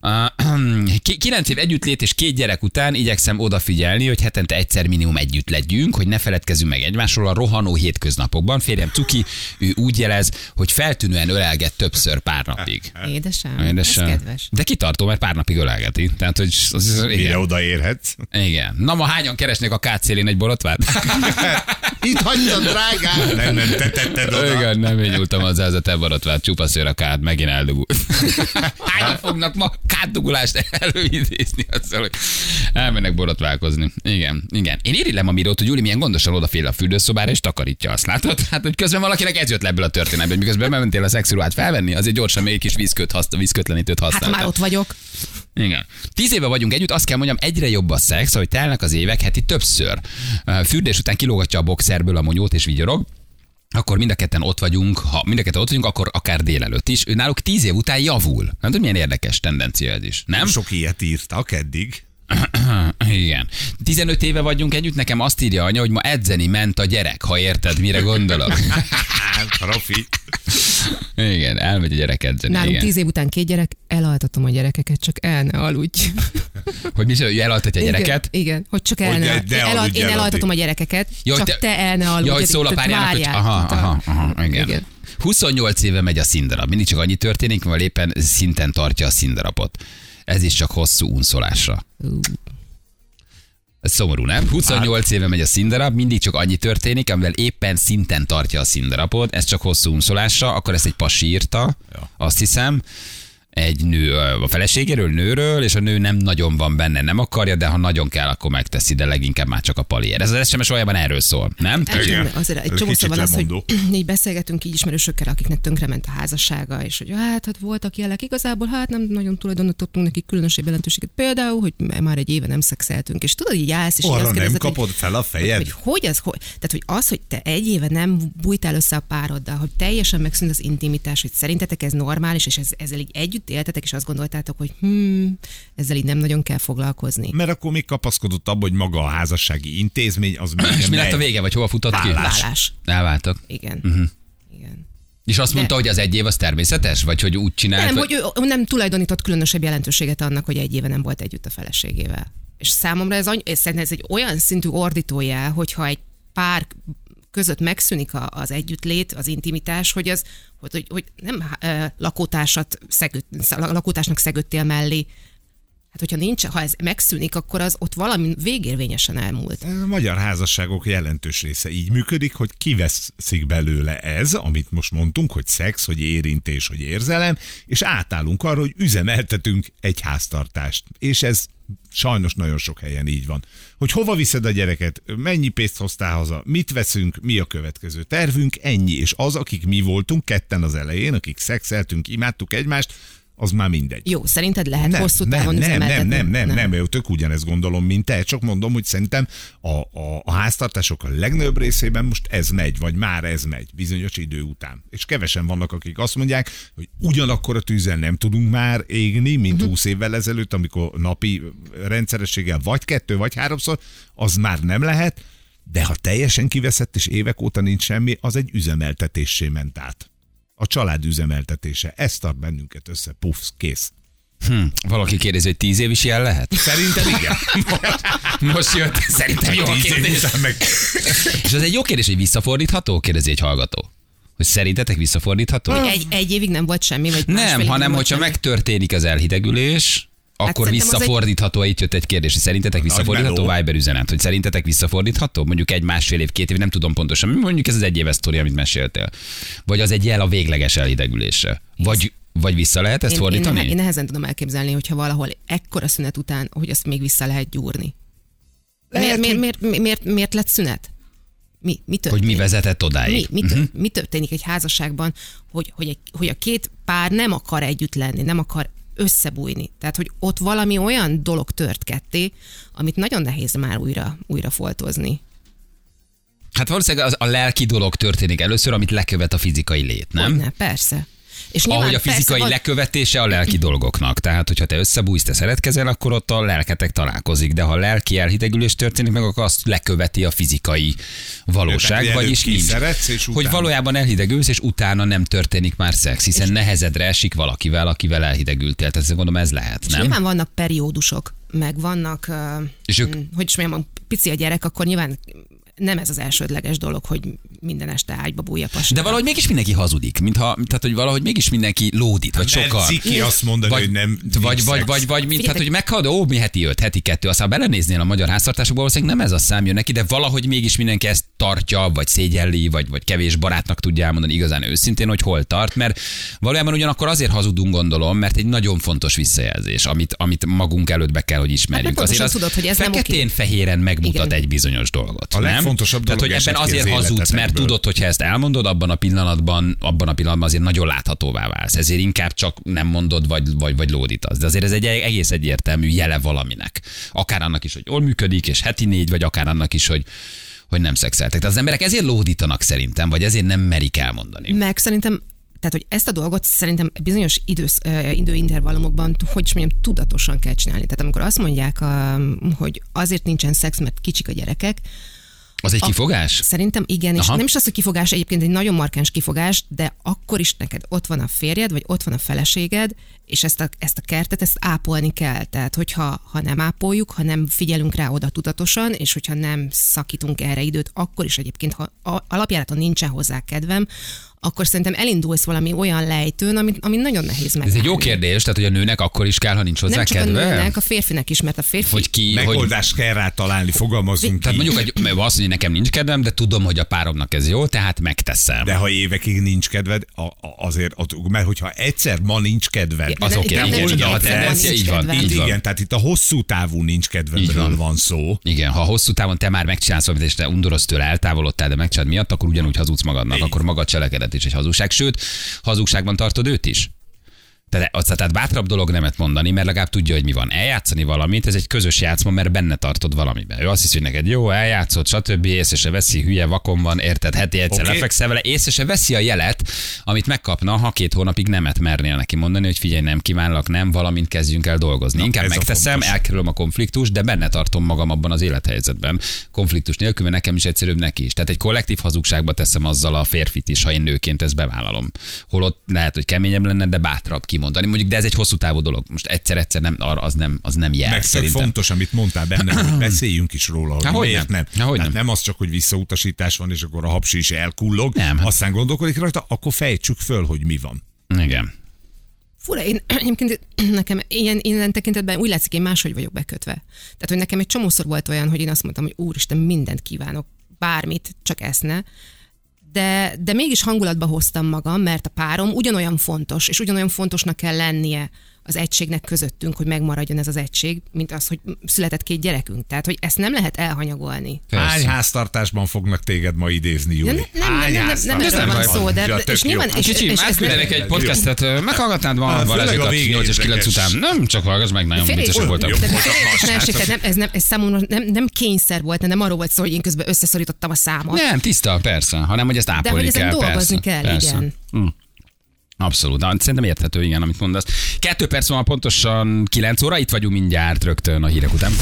Ki- kilenc év együttlét és két gyerek után igyekszem odafigyelni, hogy hetente egyszer minimum együtt legyünk, hogy ne feledkezzünk meg egymásról a rohanó hétköznapokban. Férjem Cuki, ő úgy jelez, hogy feltűnően ölelget többször pár napig. Édesem, Édesem. ez kedves. De kitartó, mert pár napig ölelgeti. Tehát, hogy az, az, Mire igen. odaérhetsz? igen. Na ma hányan keresnék a kátszélén egy borotvát? Itt hagytad, drágám! Nem, nem, te tetted oda. Igen, nem én nyúltam hozzá, ez a te borotvát, csupa szőr a kád, megint eldugul. Hányan fognak ma kátdugulást előidézni azzal, hogy elmennek borotválkozni. Igen, igen. Én irigylem a Mirót, hogy Júli milyen gondosan odafér a fürdőszobára és takarítja azt. Látod? Hát, hogy közben valakinek ez jött le ebből a történetből, hogy miközben bementél a szexuált felvenni, azért gyorsan még egy kis vízköt használ, vízkötlenítőt Hát használtál. ha már ott vagyok. Igen. Tíz éve vagyunk együtt, azt kell mondjam, egyre jobb a szex, hogy telnek az évek, heti többször. Fürdés után kilógatja a boxerből a monyót és vigyorog, akkor mind a ketten ott vagyunk, ha mind a ketten ott vagyunk, akkor akár délelőtt is. Ő náluk tíz év után javul. Nem tudom, milyen érdekes tendencia ez is. Nem? Sok ilyet írtak eddig. Igen. 15 éve vagyunk együtt, nekem azt írja anya, hogy ma edzeni ment a gyerek, ha érted, mire gondolok. Hát, profi. Igen, elmegy a gyerek edzeni. Nálunk igen. tíz év után két gyerek, elaltatom a gyerekeket, csak el ne aludj. Hogy mi hogy elaltatja a gyereket? Igen, igen, hogy csak el Hogy ne, ne- elal, én el elaltatom a gyerekeket, hogy csak te, el ne aludj. Ja, hogy szól a párjának, hogy aha, aha, aha, igen. igen. 28 éve megy a színdarab. Mindig csak annyi történik, mivel éppen szinten tartja a színdarabot. Ez is csak hosszú unszolásra. Ú. Ez szomorú, nem? 28 éve megy a színdarab, mindig csak annyi történik, amivel éppen szinten tartja a színdarabot, ez csak hosszú unszolásra, akkor ezt egy pasi írta, azt hiszem, egy nő a feleségéről, nőről, és a nő nem nagyon van benne, nem akarja, de ha nagyon kell, akkor megteszi, de leginkább már csak a paliér. Ez az SMS valójában erről szól, nem? Hát, Igen. Azért egy Ez csomó kicsit szóval az, hogy így beszélgetünk így ismerősökkel, akiknek tönkrement a házassága, és hogy hát, hát voltak jelek, igazából hát nem nagyon tulajdonítottunk nekik különösebb jelentőséget. Például, hogy már egy éve nem szexeltünk, és tudod, így állsz, és Arra azt nem hogy- kapod fel a fejed? hogy hogy az, hogy, tehát hogy az, hogy te egy éve nem bújtál össze a pároddal, hogy teljesen megszűnt az intimitás, hogy szerintetek ez normális, és ez, ezzel így együtt éltetek, és azt gondoltátok, hogy hm, ezzel így nem nagyon kell foglalkozni. Mert akkor még kapaszkodott abba, hogy maga a házassági intézmény az még És mi lett a vége, vagy hova futott ki? Vállás. Vállás. Elváltak. Igen. Uh-huh. Igen. És azt mondta, hogy az egy év az természetes? Vagy hogy úgy csinált? Nem, vagy- hogy ő nem tulajdonított különösebb jelentőséget annak, hogy egy éve nem volt együtt a feleségével. És számomra ez, any- ez, szerintem ez egy olyan szintű ordítójel, hogyha egy pár között megszűnik a- az együttlét, az intimitás, hogy az, hogy, hogy, hogy nem uh, lakótársat szegőt, lakótársnak szegődtél mellé, Hát, hogyha nincs, ha ez megszűnik, akkor az ott valami végérvényesen elmúlt. A magyar házasságok jelentős része így működik, hogy kiveszik belőle ez, amit most mondtunk, hogy szex, hogy érintés, hogy érzelem, és átállunk arra, hogy üzemeltetünk egy háztartást. És ez sajnos nagyon sok helyen így van. Hogy hova viszed a gyereket, mennyi pénzt hoztál haza, mit veszünk, mi a következő tervünk, ennyi. És az, akik mi voltunk ketten az elején, akik szexeltünk, imádtuk egymást, az már mindegy. Jó, szerinted lehet Nem, hosszú nem, távon nem, nem, üzemeltetni? nem, nem, nem, nem, tök ugyanezt gondolom, mint te, csak mondom, hogy szerintem a, a, a háztartások a legnagyobb részében most ez megy, vagy már ez megy bizonyos idő után. És kevesen vannak, akik azt mondják, hogy ugyanakkor a tűzzel nem tudunk már égni, mint Mhm. 20 évvel ezelőtt, amikor napi rendszerességgel vagy kettő, vagy háromszor, az már nem lehet, de ha teljesen kiveszett és évek óta nincs semmi, az egy üzemeltetésé ment át. A család üzemeltetése. Ez tart bennünket össze. Puff, kész. Hm, valaki kérdezi, hogy tíz év is ilyen lehet? Szerintem igen. Most jött, szerintem jó a Tíz év kérdés. után meg... És ez egy jó kérdés, hogy visszafordítható? Kérdezi egy hallgató. Hogy szerintetek visszafordítható? Egy, egy évig nem volt semmi, vagy Nem, hanem volt hogyha semmi. megtörténik az elhidegülés, akkor szerintem az egy- visszafordítható, itt jött egy kérdés, hogy szerintetek visszafordítható. Viber üzenet, hogy szerintetek visszafordítható? Mondjuk egy másfél év, két év, nem tudom pontosan, mondjuk ez az egy éves sztori, amit meséltél. Vagy az egy jel a végleges elhidegülésre. Vagy Vagy vissza lehet ezt Én, fordítani? én, én nehezen tudom elképzelni, hogyha valahol ekkora szünet után, hogy azt még vissza lehet gyúrni. Lehet, miért, hogy- miért, miért, miért, miért lett szünet? Mi, mi hogy történik? mi vezetett mi, odáig? mi, tör, mi történik egy házasságban, hogy, hogy, egy, hogy a két pár nem akar együtt lenni, nem akar összebújni. Tehát, hogy ott valami olyan dolog tört ketté, amit nagyon nehéz már újra, újra foltozni. Hát valószínűleg az, a lelki dolog történik először, amit lekövet a fizikai lét, nem? Ne, persze. És Ahogy a persze fizikai van- lekövetése a lelki dolgoknak. Tehát, hogyha te összebújsz, te szeretkezel, akkor ott a lelketek találkozik. De ha a lelki elhidegülés történik meg, akkor azt leköveti a fizikai valóság. Hogy Vagyis nincs. kiszeretsz, és Hogy utána- valójában elhidegülsz, és utána nem történik már szex, hiszen nehezedre esik valakivel, akivel elhidegültél. Tehát gondolom ez lehet, És nem? nyilván vannak periódusok, meg vannak, És ők- hogy is mondjam, pici a gyerek, akkor nyilván nem ez az elsődleges dolog, hogy minden este ágyba bújja pasra. De valahogy mégis mindenki hazudik, mintha, tehát hogy valahogy mégis mindenki lódít, vagy Mert sokkal. ciki azt mondani, vagy, hogy nem vagy, nincs vagy, vagy, vagy, mint, tehát, hogy meghad, ó, mi heti öt, heti kettő, aztán belenéznél a magyar háztartásokból, valószínűleg nem ez a szám jön neki, de valahogy mégis mindenki ezt tartja, vagy szégyelli, vagy, vagy kevés barátnak tudja elmondani igazán őszintén, hogy hol tart, mert valójában ugyanakkor azért hazudunk, gondolom, mert egy nagyon fontos visszajelzés, amit, amit magunk előtt be kell, hogy ismerjünk. Hát azért pontosan tudod, hogy ez nem oké. feketén-fehéren megmutat Igen. egy bizonyos dolgot. A nem? legfontosabb Tehát, dolog hogy ebben az azért hazudsz, mert életetekből. tudod, hogyha ezt elmondod, abban a pillanatban, abban a pillanatban azért nagyon láthatóvá válsz. Ezért inkább csak nem mondod, vagy, vagy, vagy lódítasz. De azért ez egy egész egyértelmű jele valaminek. Akár annak is, hogy jól működik, és heti négy, vagy akár annak is, hogy hogy nem szexeltek. Tehát az emberek ezért lódítanak szerintem, vagy ezért nem merik elmondani. Meg szerintem tehát, hogy ezt a dolgot szerintem bizonyos idősz, időintervallumokban, hogy is mondjam, tudatosan kell csinálni. Tehát amikor azt mondják, hogy azért nincsen szex, mert kicsik a gyerekek, Az egy A- kifogás? Szerintem igen, és Aha. nem is az, hogy kifogás, egyébként egy nagyon markáns kifogás, de akkor is neked ott van a férjed, vagy ott van a feleséged, és ezt a, ezt a kertet, ezt ápolni kell. Tehát, hogyha ha nem ápoljuk, ha nem figyelünk rá oda tudatosan, és hogyha nem szakítunk erre időt, akkor is egyébként, ha a- alapjáraton nincsen hozzá kedvem, akkor szerintem elindulsz valami olyan lejtőn, ami, ami nagyon nehéz meg. Ez egy jó kérdés, tehát hogy a nőnek akkor is kell, ha nincs hozzá Nem csak kedve? a nőnek, a férfinek is, mert a férfi... Hogy ki, hogy, Megoldást kell rá találni, fogalmazunk tehát így. mondjuk egy, mert azt mondja, hogy nekem nincs kedvem, de tudom, hogy a páromnak ez jó, tehát megteszem. De ha évekig nincs kedved, azért, mert hogyha egyszer ma nincs kedved, Az Nem- oké, nem- igen, nem csak igen, a tendencia, így van, így van. igen, tehát itt a hosszú távú nincs Így kedvedről van. van szó. Igen, ha hosszú távon te már megcsinálsz valamit, és te undorozz tőle, eltávolodtál, de megcsinálod miatt, akkor ugyanúgy hazudsz magadnak, Igen. akkor maga cselekedet is egy hazugság. Sőt, hazugságban tartod őt is. Tehát, tehát bátrabb dolog nemet mondani, mert legalább tudja, hogy mi van. Eljátszani valamit, ez egy közös játszma, mert benne tartod valamiben. Ő azt hiszi, hogy neked jó, eljátszott, stb. észre se veszi, hülye, vakon van, érted, heti egyszer okay. lefekszel vele, észre se veszi a jelet, amit megkapna, ha két hónapig nemet mernél neki mondani, hogy figyelj, nem kívánlak, nem, valamint kezdjünk el dolgozni. Na, Inkább a megteszem, fontos. elkerülöm a konfliktust, de benne tartom magam abban az élethelyzetben. Konfliktus nélkül, mert nekem is egyszerűbb neki is. Tehát egy kollektív hazugságba teszem azzal a férfit is, ha én nőként ezt bevállalom. Holott lehet, hogy keményebb lenne, de bátrabb kimondani. Mondjuk, de ez egy hosszú távú dolog. Most egyszer-egyszer nem, arra az nem, az nem jel. Meg szerintem. fontos, amit mondtál benne, hogy beszéljünk is róla, hogy Há, hogy miért nem. nem. Há, hogy nem. nem az csak, hogy visszautasítás van, és akkor a hapsi is elkullog, Nem. aztán gondolkodik rajta, akkor fejtsük föl, hogy mi van. Igen. Fura, én egyébként nekem ilyen, ilyen tekintetben úgy látszik, én máshogy vagyok bekötve. Tehát, hogy nekem egy csomószor volt olyan, hogy én azt mondtam, hogy úristen, mindent kívánok, bármit, csak ezt ne. De, de mégis hangulatba hoztam magam, mert a párom ugyanolyan fontos, és ugyanolyan fontosnak kell lennie az egységnek közöttünk, hogy megmaradjon ez az egység, mint az, hogy született két gyerekünk. Tehát, hogy ezt nem lehet elhanyagolni. Hány háztartásban fognak téged ma idézni, Júli? nem, nem, nem, nem, nem, nem nem van szó, de és nyilván... És, Kicsi, és, és, egy podcastet, meghallgatnád Hát, van főleg a Balázsikat vége 8 és 9 érdekes. után. Nem, csak hallgass meg, nagyon viccesek voltak. De ez, nem, ez számomra nem, nem kényszer volt, nem arról volt szó, hogy én közben összeszorítottam a számot. Nem, tiszta, persze, hanem hogy ezt De ápolni hogy ezen kell. dolgozni persze, kell, igen. Abszolút, de szerintem érthető, igen, amit mondasz. Kettő perc van pontosan 9 óra, itt vagyunk mindjárt rögtön a hírek után.